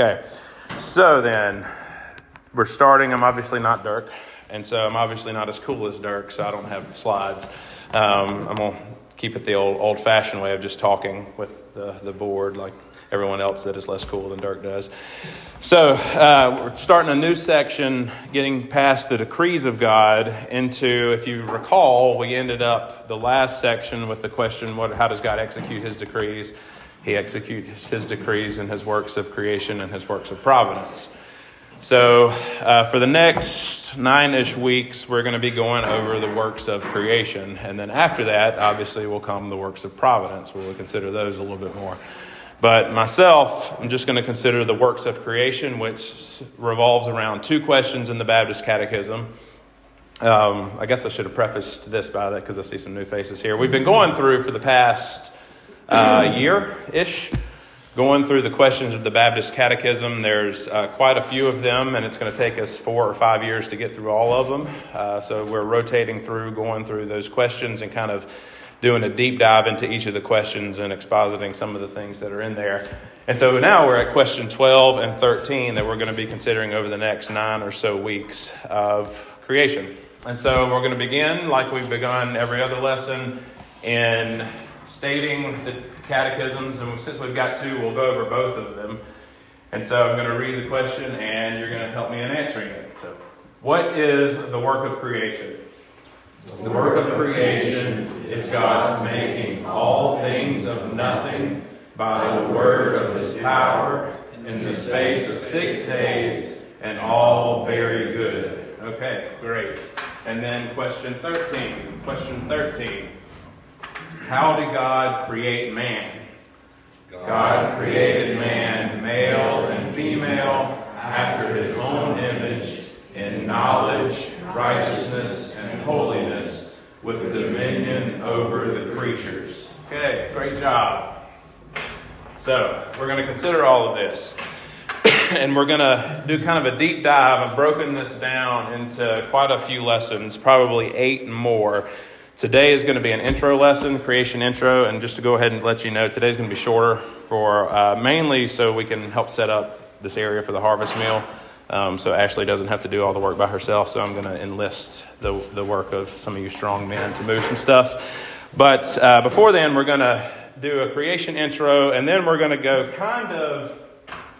Okay, so then we're starting. I'm obviously not Dirk, and so I'm obviously not as cool as Dirk, so I don't have slides. Um, I'm going to keep it the old, old fashioned way of just talking with the, the board like everyone else that is less cool than Dirk does. So uh, we're starting a new section, getting past the decrees of God into, if you recall, we ended up the last section with the question, what, how does God execute his decrees? He executes his decrees in his works of creation and his works of providence. So, uh, for the next nine ish weeks, we're going to be going over the works of creation. And then after that, obviously, will come the works of providence. We'll consider those a little bit more. But myself, I'm just going to consider the works of creation, which revolves around two questions in the Baptist Catechism. Um, I guess I should have prefaced this by that because I see some new faces here. We've been going through for the past uh, year ish. Going through the questions of the Baptist Catechism, there's uh, quite a few of them, and it's going to take us four or five years to get through all of them. Uh, so we're rotating through, going through those questions, and kind of doing a deep dive into each of the questions and expositing some of the things that are in there. And so now we're at question 12 and 13 that we're going to be considering over the next nine or so weeks of creation. And so we're going to begin, like we've begun every other lesson, in stating the catechisms, and since we've got two, we'll go over both of them. And so I'm going to read the question, and you're going to help me in answering it. So, what is the work of creation? The work of creation is God's making all things of nothing by the word of his power in the space of six days, and all very good. Okay, great. And then question 13. Question 13. How did God create man? God created man, male and female, after his own image, in knowledge, righteousness, and holiness, with dominion over the creatures. Okay, great job. So, we're going to consider all of this. and we're going to do kind of a deep dive. I've broken this down into quite a few lessons, probably eight and more. Today is going to be an intro lesson, creation intro, and just to go ahead and let you know, today's going to be shorter for uh, mainly so we can help set up this area for the harvest meal. Um, so Ashley doesn't have to do all the work by herself. So I'm going to enlist the the work of some of you strong men to move some stuff. But uh, before then, we're going to do a creation intro, and then we're going to go kind of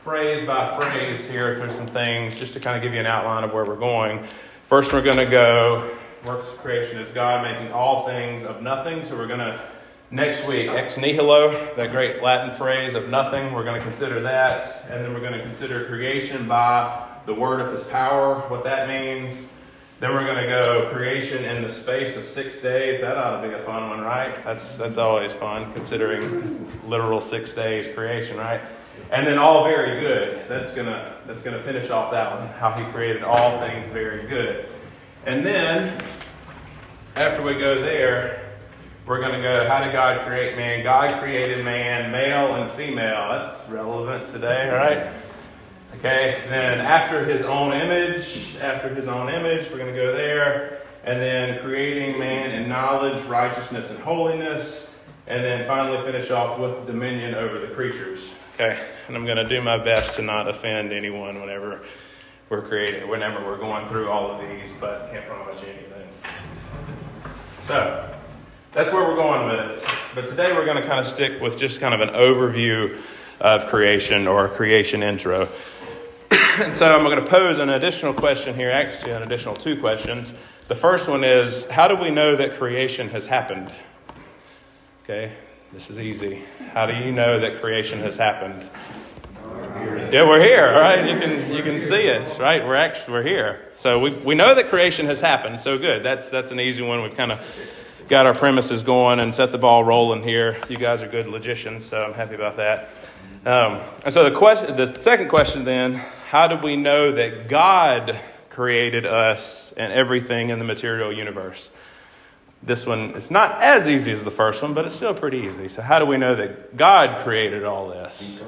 phrase by phrase here through some things, just to kind of give you an outline of where we're going. First, we're going to go works of creation is God making all things of nothing. So we're going to, next week, ex nihilo, that great Latin phrase of nothing, we're going to consider that. And then we're going to consider creation by the word of his power, what that means. Then we're going to go creation in the space of six days. That ought to be a fun one, right? That's, that's always fun, considering literal six days creation, right? And then all very good. That's gonna that's gonna finish off that one. How he created all things very good. And then, after we go there, we're going to go, how did God create man? God created man, male and female. That's relevant today, right? Okay, then after his own image, after his own image, we're going to go there. And then creating man in knowledge, righteousness, and holiness. And then finally finish off with dominion over the creatures. Okay, and I'm going to do my best to not offend anyone whenever we're creating whenever we're going through all of these, but can't promise you anything. So that's where we're going with it. But today we're going to kind of stick with just kind of an overview of creation or creation intro. and so I'm going to pose an additional question here, actually, an additional two questions. The first one is How do we know that creation has happened? Okay, this is easy. How do you know that creation has happened? Yeah, we're here, right? You can you can see it, right? We're actually we're here. So we we know that creation has happened. So good. That's that's an easy one. We've kind of got our premises going and set the ball rolling here. You guys are good logicians, so I'm happy about that. Um, and so the question, the second question then, how do we know that God created us and everything in the material universe? This one is not as easy as the first one, but it's still pretty easy. So, how do we know that God created all this?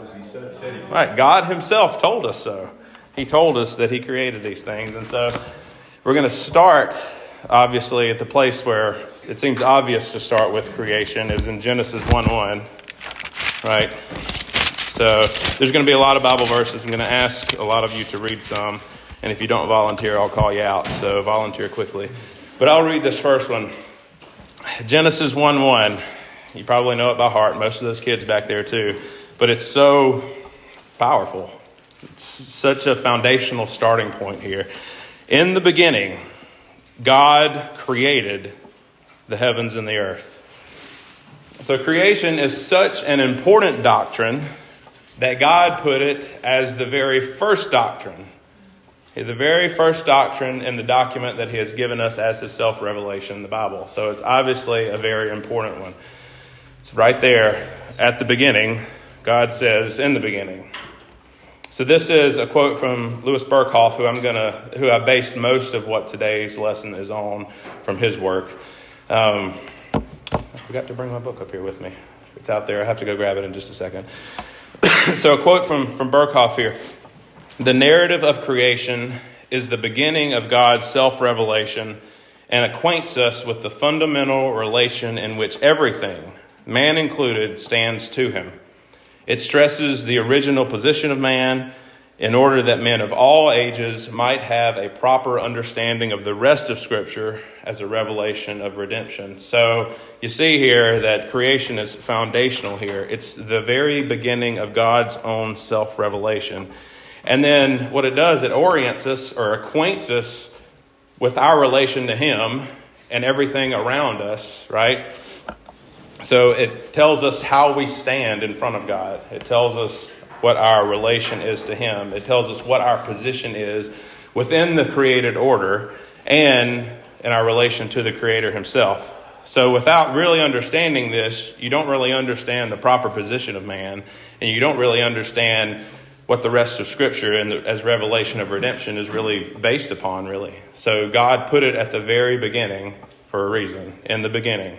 Right, God Himself told us so. He told us that He created these things. And so, we're going to start, obviously, at the place where it seems obvious to start with creation, is in Genesis 1 1. Right? So there's going to be a lot of Bible verses. I'm going to ask a lot of you to read some. And if you don't volunteer, I'll call you out. So volunteer quickly. But I'll read this first one Genesis 1 1. You probably know it by heart. Most of those kids back there, too. But it's so powerful. It's such a foundational starting point here. In the beginning, God created the heavens and the earth. So, creation is such an important doctrine that God put it as the very first doctrine, the very first doctrine in the document that He has given us as His self revelation, the Bible. So, it's obviously a very important one. It's right there at the beginning. God says, in the beginning. So this is a quote from Louis Berkhof, who I'm gonna, who I based most of what today's lesson is on from his work. Um, I forgot to bring my book up here with me. It's out there. I have to go grab it in just a second. so a quote from from Berkhof here: "The narrative of creation is the beginning of God's self-revelation." And acquaints us with the fundamental relation in which everything, man included, stands to him. It stresses the original position of man in order that men of all ages might have a proper understanding of the rest of Scripture as a revelation of redemption. So you see here that creation is foundational here. It's the very beginning of God's own self revelation. And then what it does, it orients us or acquaints us with our relation to Him and everything around us, right? So it tells us how we stand in front of God. It tells us what our relation is to Him. It tells us what our position is within the created order and in our relation to the Creator Himself. So, without really understanding this, you don't really understand the proper position of man, and you don't really understand what the rest of Scripture and as revelation of redemption is really based upon, really. So, God put it at the very beginning for a reason, in the beginning.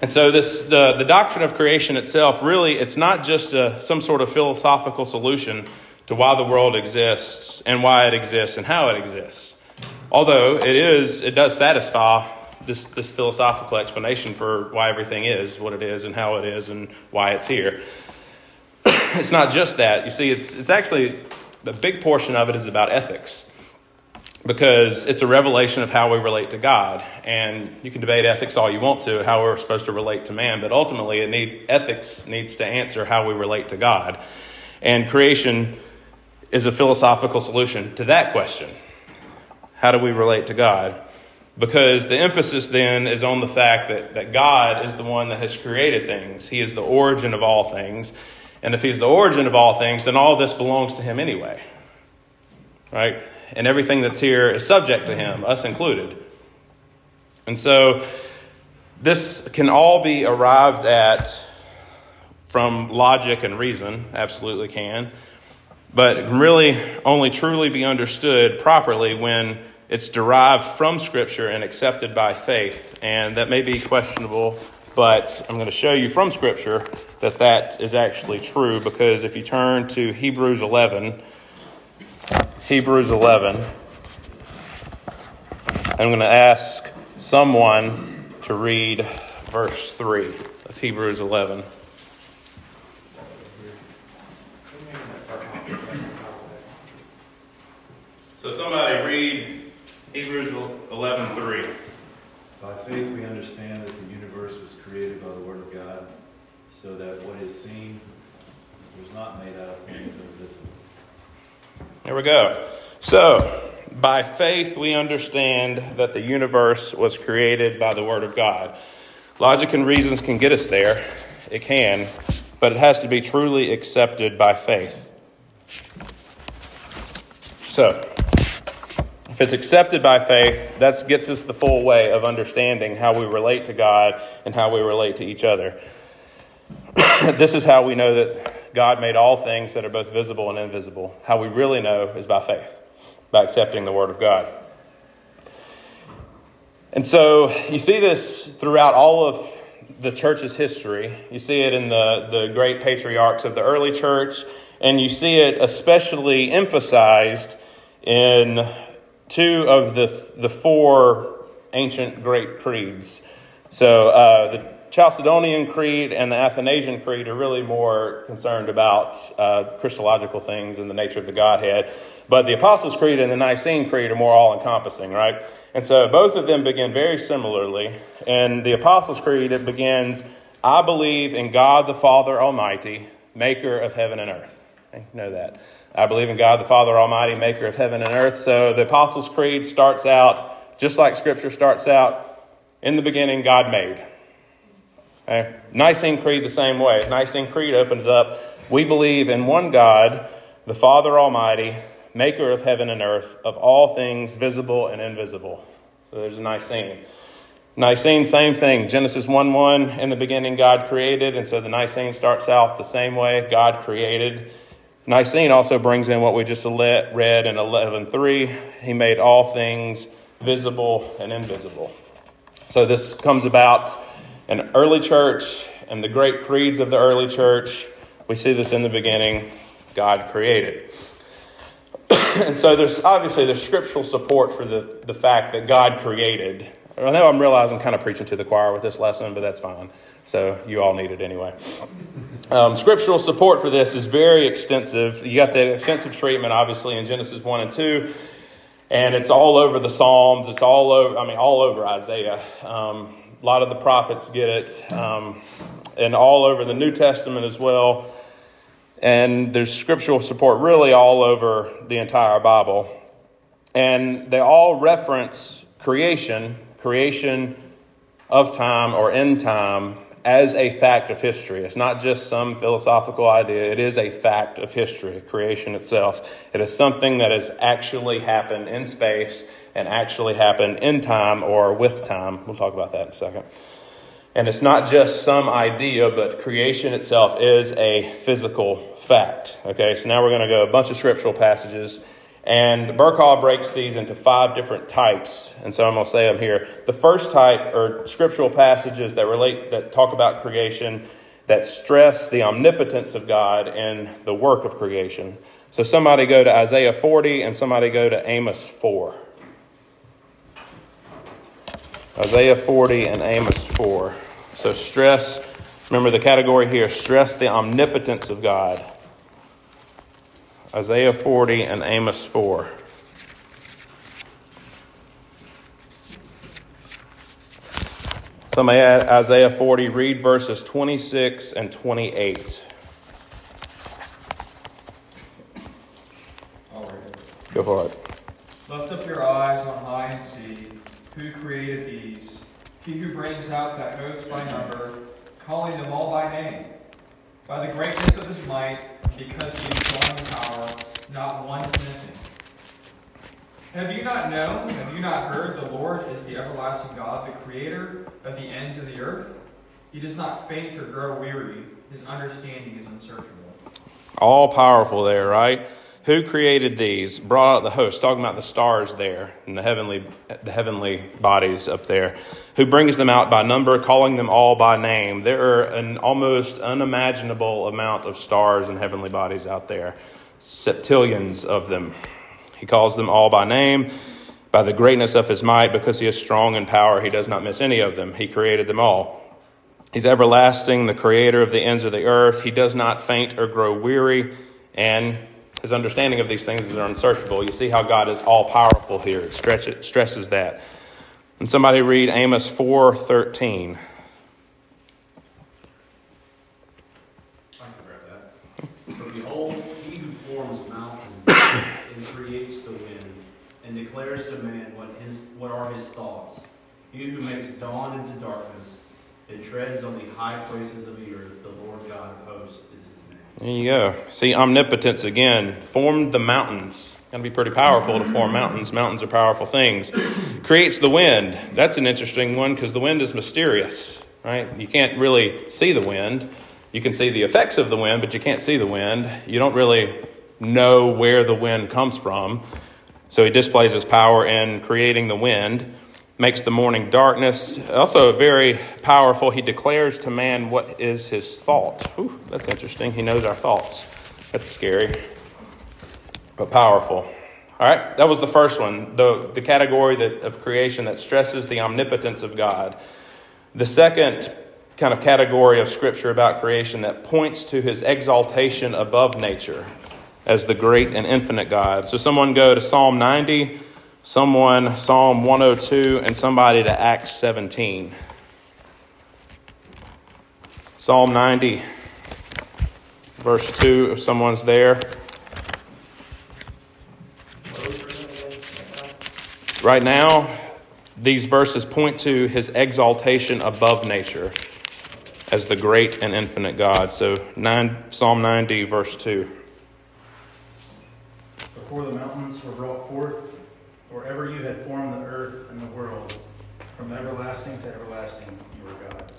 And so this the, the doctrine of creation itself really it's not just a, some sort of philosophical solution to why the world exists and why it exists and how it exists. Although it is it does satisfy this this philosophical explanation for why everything is what it is and how it is and why it's here. it's not just that. You see it's it's actually a big portion of it is about ethics because it's a revelation of how we relate to God. And you can debate ethics all you want to, how we're supposed to relate to man, but ultimately, it need, ethics needs to answer how we relate to God. And creation is a philosophical solution to that question How do we relate to God? Because the emphasis then is on the fact that, that God is the one that has created things, He is the origin of all things. And if He's the origin of all things, then all this belongs to Him anyway. Right? and everything that's here is subject to him, us included. And so this can all be arrived at from logic and reason, absolutely can, but it can really only truly be understood properly when it's derived from Scripture and accepted by faith. And that may be questionable, but I'm going to show you from Scripture that that is actually true because if you turn to Hebrews 11, Hebrews 11. I'm going to ask someone to read verse 3 of Hebrews 11. So somebody read Hebrews 11:3. By faith we understand that the universe was created by the word of God, so that what is seen was not made out of things that are visible. There we go. So, by faith, we understand that the universe was created by the Word of God. Logic and reasons can get us there. It can, but it has to be truly accepted by faith. So, if it's accepted by faith, that gets us the full way of understanding how we relate to God and how we relate to each other. this is how we know that God made all things that are both visible and invisible. How we really know is by faith, by accepting the Word of God. And so you see this throughout all of the church's history. You see it in the, the great patriarchs of the early church, and you see it especially emphasized in two of the, the four ancient great creeds. So uh, the Chalcedonian Creed and the Athanasian Creed are really more concerned about uh, Christological things and the nature of the Godhead. But the Apostles' Creed and the Nicene Creed are more all encompassing, right? And so both of them begin very similarly. In the Apostles' Creed, it begins, I believe in God the Father Almighty, maker of heaven and earth. Know that. I believe in God the Father Almighty, maker of heaven and earth. So the Apostles' Creed starts out just like Scripture starts out in the beginning, God made. Okay? Nicene Creed the same way. Nicene Creed opens up, we believe in one God, the Father Almighty, maker of heaven and earth, of all things visible and invisible. So there's a Nicene. Nicene, same thing. Genesis 1 1, in the beginning, God created. And so the Nicene starts out the same way God created. Nicene also brings in what we just read in 11.3. He made all things visible and invisible. So this comes about in early church and the great creeds of the early church. We see this in the beginning. God created. and so there's obviously there's scriptural support for the, the fact that God created. I know I'm realizing I'm kind of preaching to the choir with this lesson, but that's fine. So you all need it anyway. Um, scriptural support for this is very extensive. You got the extensive treatment, obviously, in Genesis 1 and 2 and it's all over the Psalms. It's all over. I mean, all over Isaiah. Um, a lot of the prophets get it, um, and all over the New Testament as well. And there's scriptural support really all over the entire Bible, and they all reference creation, creation of time or in time as a fact of history. It's not just some philosophical idea, it is a fact of history, creation itself. It is something that has actually happened in space and actually happened in time or with time. We'll talk about that in a second. And it's not just some idea, but creation itself is a physical fact. Okay, so now we're going to go a bunch of scriptural passages and Berkhof breaks these into five different types. And so I'm going to say them here. The first type are scriptural passages that relate, that talk about creation, that stress the omnipotence of God and the work of creation. So somebody go to Isaiah 40 and somebody go to Amos 4. Isaiah 40 and Amos 4. So stress, remember the category here, stress the omnipotence of God. Isaiah 40 and Amos 4. Somebody add Isaiah 40, read verses 26 and 28. Go for it. Lift up your eyes on high and see who created these. He who brings out that host by number, calling them all by name. By the greatness of his might, because he is strong in power, not one is missing. Have you not known, have you not heard, the Lord is the everlasting God, the creator of the ends of the earth? He does not faint or grow weary, his understanding is unsearchable. All powerful there, right? Who created these? Brought out the host, talking about the stars there and the heavenly, the heavenly bodies up there. Who brings them out by number, calling them all by name? There are an almost unimaginable amount of stars and heavenly bodies out there, septillions of them. He calls them all by name. By the greatness of his might, because he is strong in power, he does not miss any of them. He created them all. He's everlasting, the creator of the ends of the earth. He does not faint or grow weary, and his understanding of these things is unsearchable. You see how God is all powerful here. It, stretch, it stresses that. And somebody read Amos 4 13. behold, he who forms mountains and creates the wind, and declares to man what his what are his thoughts. He who makes dawn into darkness, and treads on the high places of the earth, the Lord God of hosts there you go. See, omnipotence again formed the mountains. Going to be pretty powerful to form mountains. Mountains are powerful things. Creates the wind. That's an interesting one because the wind is mysterious, right? You can't really see the wind. You can see the effects of the wind, but you can't see the wind. You don't really know where the wind comes from. So he displays his power in creating the wind makes the morning darkness. Also, very powerful, he declares to man what is his thought. Ooh, that's interesting. He knows our thoughts. That's scary, but powerful. All right, that was the first one, the, the category that, of creation that stresses the omnipotence of God. The second kind of category of scripture about creation that points to his exaltation above nature as the great and infinite God. So, someone go to Psalm 90, someone Psalm 102, and somebody to Acts 17. Psalm 90, verse 2, if someone's there. Right now, these verses point to his exaltation above nature as the great and infinite God. So, nine, Psalm 90, verse 2. Before the mountains were brought forth, or ever you had formed the earth and the world, from everlasting to everlasting you are God.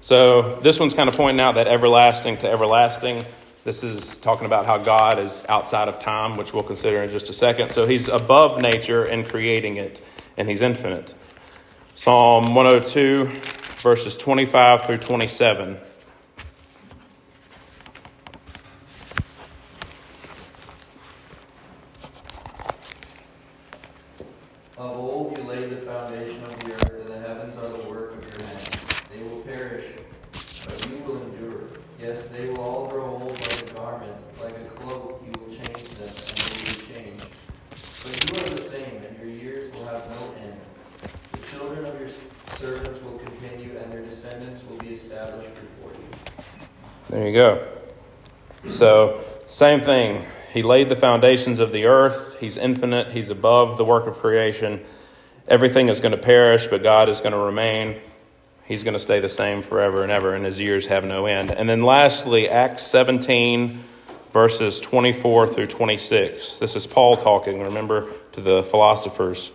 So, this one's kind of pointing out that everlasting to everlasting. This is talking about how God is outside of time, which we'll consider in just a second. So, he's above nature in creating it, and he's infinite. Psalm 102, verses 25 through 27. Of old you laid the foundation of the earth, and the heavens are the work of your hands. They will perish, but you will endure. Yes, they will all grow old like a garment, like a cloak. You will change them, and they will be changed. But you are the same, and your years will have no end. The children of your servants will continue, and their descendants will be established before you. There you go. So, same thing. He laid the foundations of the earth. He's infinite. He's above the work of creation. Everything is going to perish, but God is going to remain. He's going to stay the same forever and ever, and his years have no end. And then lastly, Acts 17, verses 24 through 26. This is Paul talking, remember, to the philosophers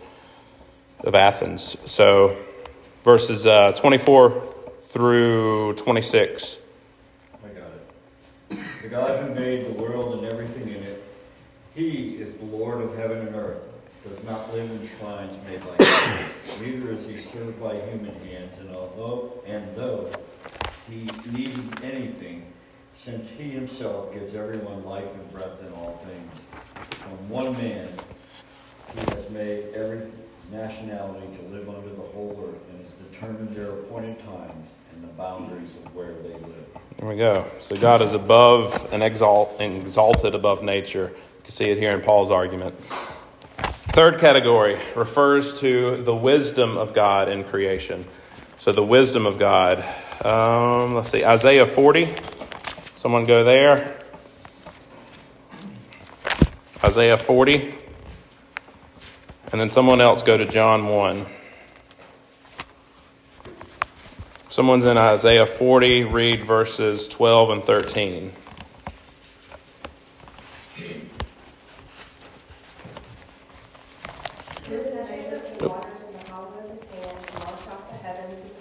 of Athens. So, verses uh, 24 through 26. I got it. The God who made the world and everything in it, he is the Lord of heaven and earth, does not live in shrines made by man, neither is he served by human hands, and although and though he needed anything, since he himself gives everyone life and breath in all things, from one man he has made every nationality to live under the whole earth, and has determined their appointed times and the boundaries of where they live. There we go. So God is above and exalt, exalted above nature. You can see it here in Paul's argument. Third category refers to the wisdom of God in creation. So the wisdom of God. Um, let's see, Isaiah 40. Someone go there. Isaiah 40. And then someone else go to John 1. Someone's in Isaiah 40, read verses 12 and 13. The heavens with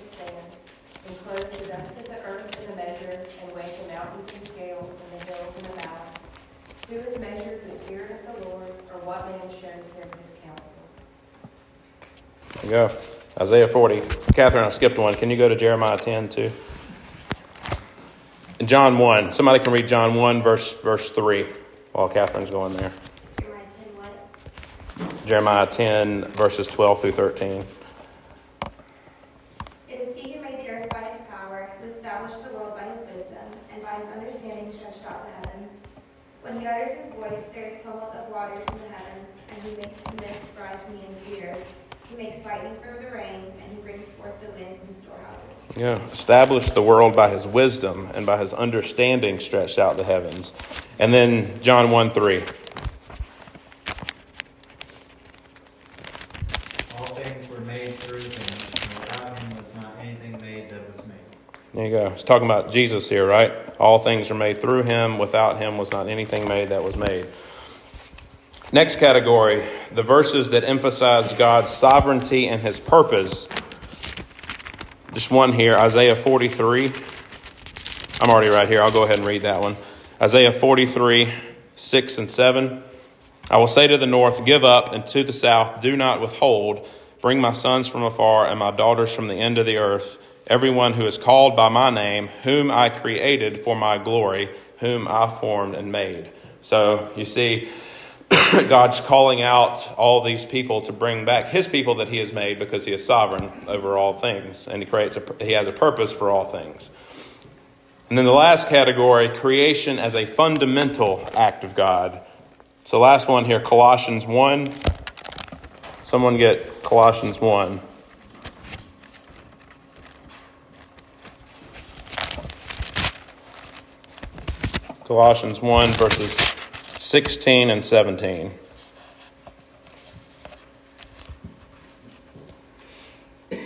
the of the earth in a measure, and weighed the mountains and the hills has measured the spirit of the Lord, or what man shows him his counsel? Go. Isaiah 40. Catherine, I skipped one. Can you go to Jeremiah 10 too? John 1. Somebody can read John 1, verse, verse 3, while Catherine's going there. Jeremiah 10 what? Jeremiah 10, verses 12 through 13. It is he who made the earth by his power, who established the world by his wisdom, and by his understanding stretched out the heavens. When he utters his voice, there is tumult of waters in the heavens, and he makes the mist rise from the of the earth. He makes lightning for the rain, and he brings forth the wind from storehouses. Yeah, established the world by his wisdom and by his understanding stretched out the heavens. And then John 1 3. There you go. It's talking about Jesus here, right? All things are made through him. Without him was not anything made that was made. Next category the verses that emphasize God's sovereignty and his purpose. Just one here Isaiah 43. I'm already right here. I'll go ahead and read that one. Isaiah 43, 6 and 7. I will say to the north, Give up, and to the south, Do not withhold. Bring my sons from afar and my daughters from the end of the earth, everyone who is called by my name, whom I created for my glory, whom I formed and made. So you see, God's calling out all these people to bring back his people that he has made because he is sovereign over all things and he creates a, he has a purpose for all things. And then the last category, creation as a fundamental act of God. So last one here, Colossians 1. Someone get Colossians 1. Colossians 1, verses 16 and 17. For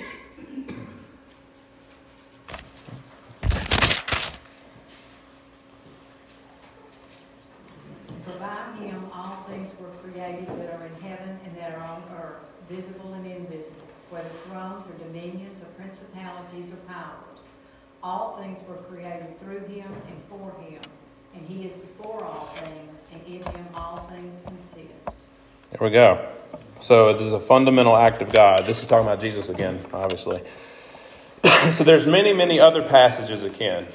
by him all things were created that are in heaven and that are on earth, visible and invisible, whether thrones or dominions or principalities or powers. All things were created through him and for him, and he is before all things, and in him all things consist. There we go. So this is a fundamental act of God. This is talking about Jesus again, obviously. so there's many, many other passages akin,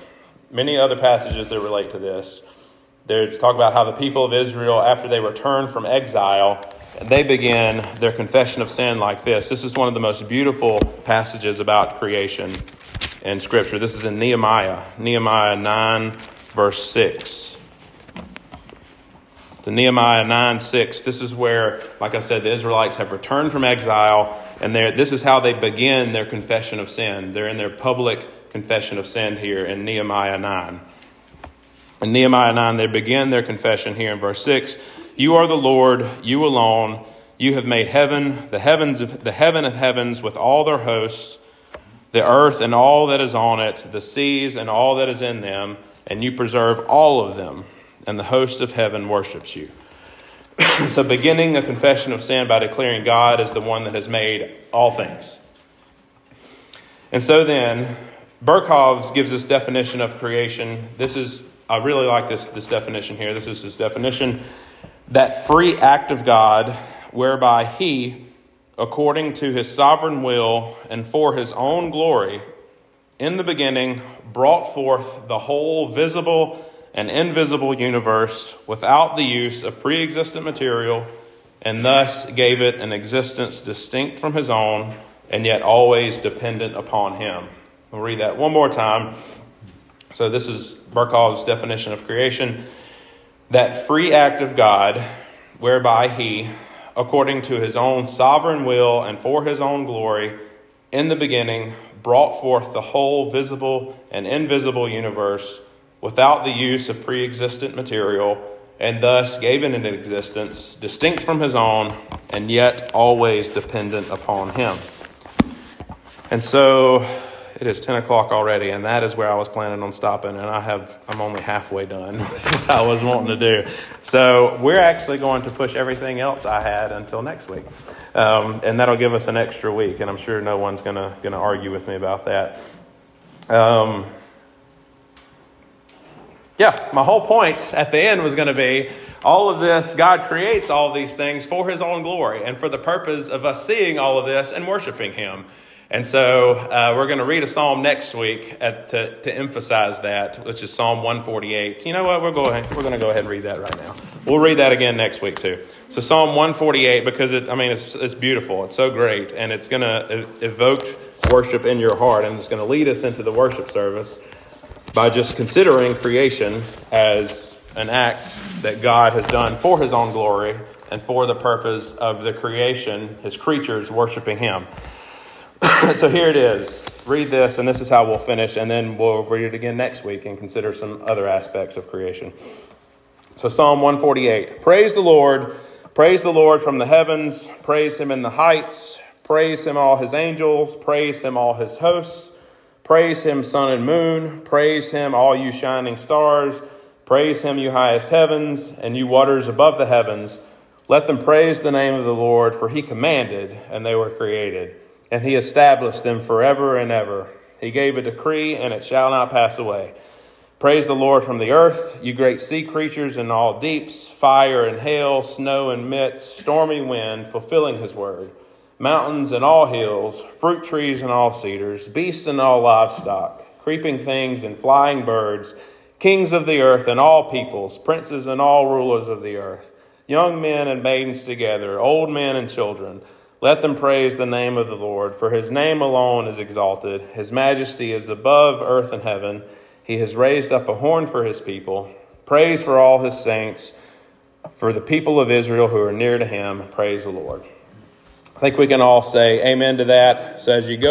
many other passages that relate to this. There's talk about how the people of Israel, after they return from exile, they begin their confession of sin like this. This is one of the most beautiful passages about creation in Scripture. This is in Nehemiah, Nehemiah 9, verse 6. To Nehemiah 9 6, this is where, like I said, the Israelites have returned from exile, and this is how they begin their confession of sin. They're in their public confession of sin here in Nehemiah 9. In Nehemiah 9, they begin their confession here in verse 6 You are the Lord, you alone. You have made heaven, the heavens of, the heaven of heavens with all their hosts, the earth and all that is on it, the seas and all that is in them, and you preserve all of them and the host of heaven worships you. so, beginning a confession of sin by declaring God is the one that has made all things. And so then, Berkhof's gives this definition of creation. This is, I really like this, this definition here. This is his definition that free act of God whereby he, according to his sovereign will and for his own glory, in the beginning brought forth the whole visible and invisible universe without the use of pre existent material, and thus gave it an existence distinct from his own and yet always dependent upon him. We'll read that one more time. So, this is Berkhof's definition of creation that free act of God, whereby he, according to his own sovereign will and for his own glory, in the beginning brought forth the whole visible and invisible universe without the use of pre existent material, and thus gave it an existence distinct from his own, and yet always dependent upon him. And so it is 10 o'clock already, and that is where I was planning on stopping, and I have, I'm only halfway done what I was wanting to do. So we're actually going to push everything else I had until next week. Um, and that'll give us an extra week, and I'm sure no one's going to gonna argue with me about that. Um, yeah, my whole point at the end was going to be all of this, God creates all these things for His own glory and for the purpose of us seeing all of this and worshiping Him. And so uh, we're going to read a psalm next week at, to, to emphasize that, which is Psalm 148. You know what? We're, going, we're going to go ahead and read that right now. We'll read that again next week, too. So Psalm 148, because it, I mean, it's, it's beautiful. It's so great. And it's going to evoke worship in your heart. And it's going to lead us into the worship service by just considering creation as an act that God has done for his own glory and for the purpose of the creation, his creatures worshiping him. so here it is. Read this, and this is how we'll finish, and then we'll read it again next week and consider some other aspects of creation. So, Psalm 148 Praise the Lord, praise the Lord from the heavens, praise him in the heights, praise him, all his angels, praise him, all his hosts. Praise him, sun and moon. Praise him, all you shining stars. Praise him, you highest heavens, and you waters above the heavens. Let them praise the name of the Lord, for he commanded, and they were created. And he established them forever and ever. He gave a decree, and it shall not pass away. Praise the Lord from the earth, you great sea creatures in all deeps, fire and hail, snow and mist, stormy wind, fulfilling his word mountains and all hills, fruit trees and all cedars, beasts and all livestock, creeping things and flying birds, kings of the earth and all peoples, princes and all rulers of the earth. young men and maidens together, old men and children. Let them praise the name of the Lord, for his name alone is exalted. His majesty is above earth and heaven. He has raised up a horn for his people. Praise for all his saints, for the people of Israel who are near to him. Praise the Lord. I think we can all say amen to that. So as you go,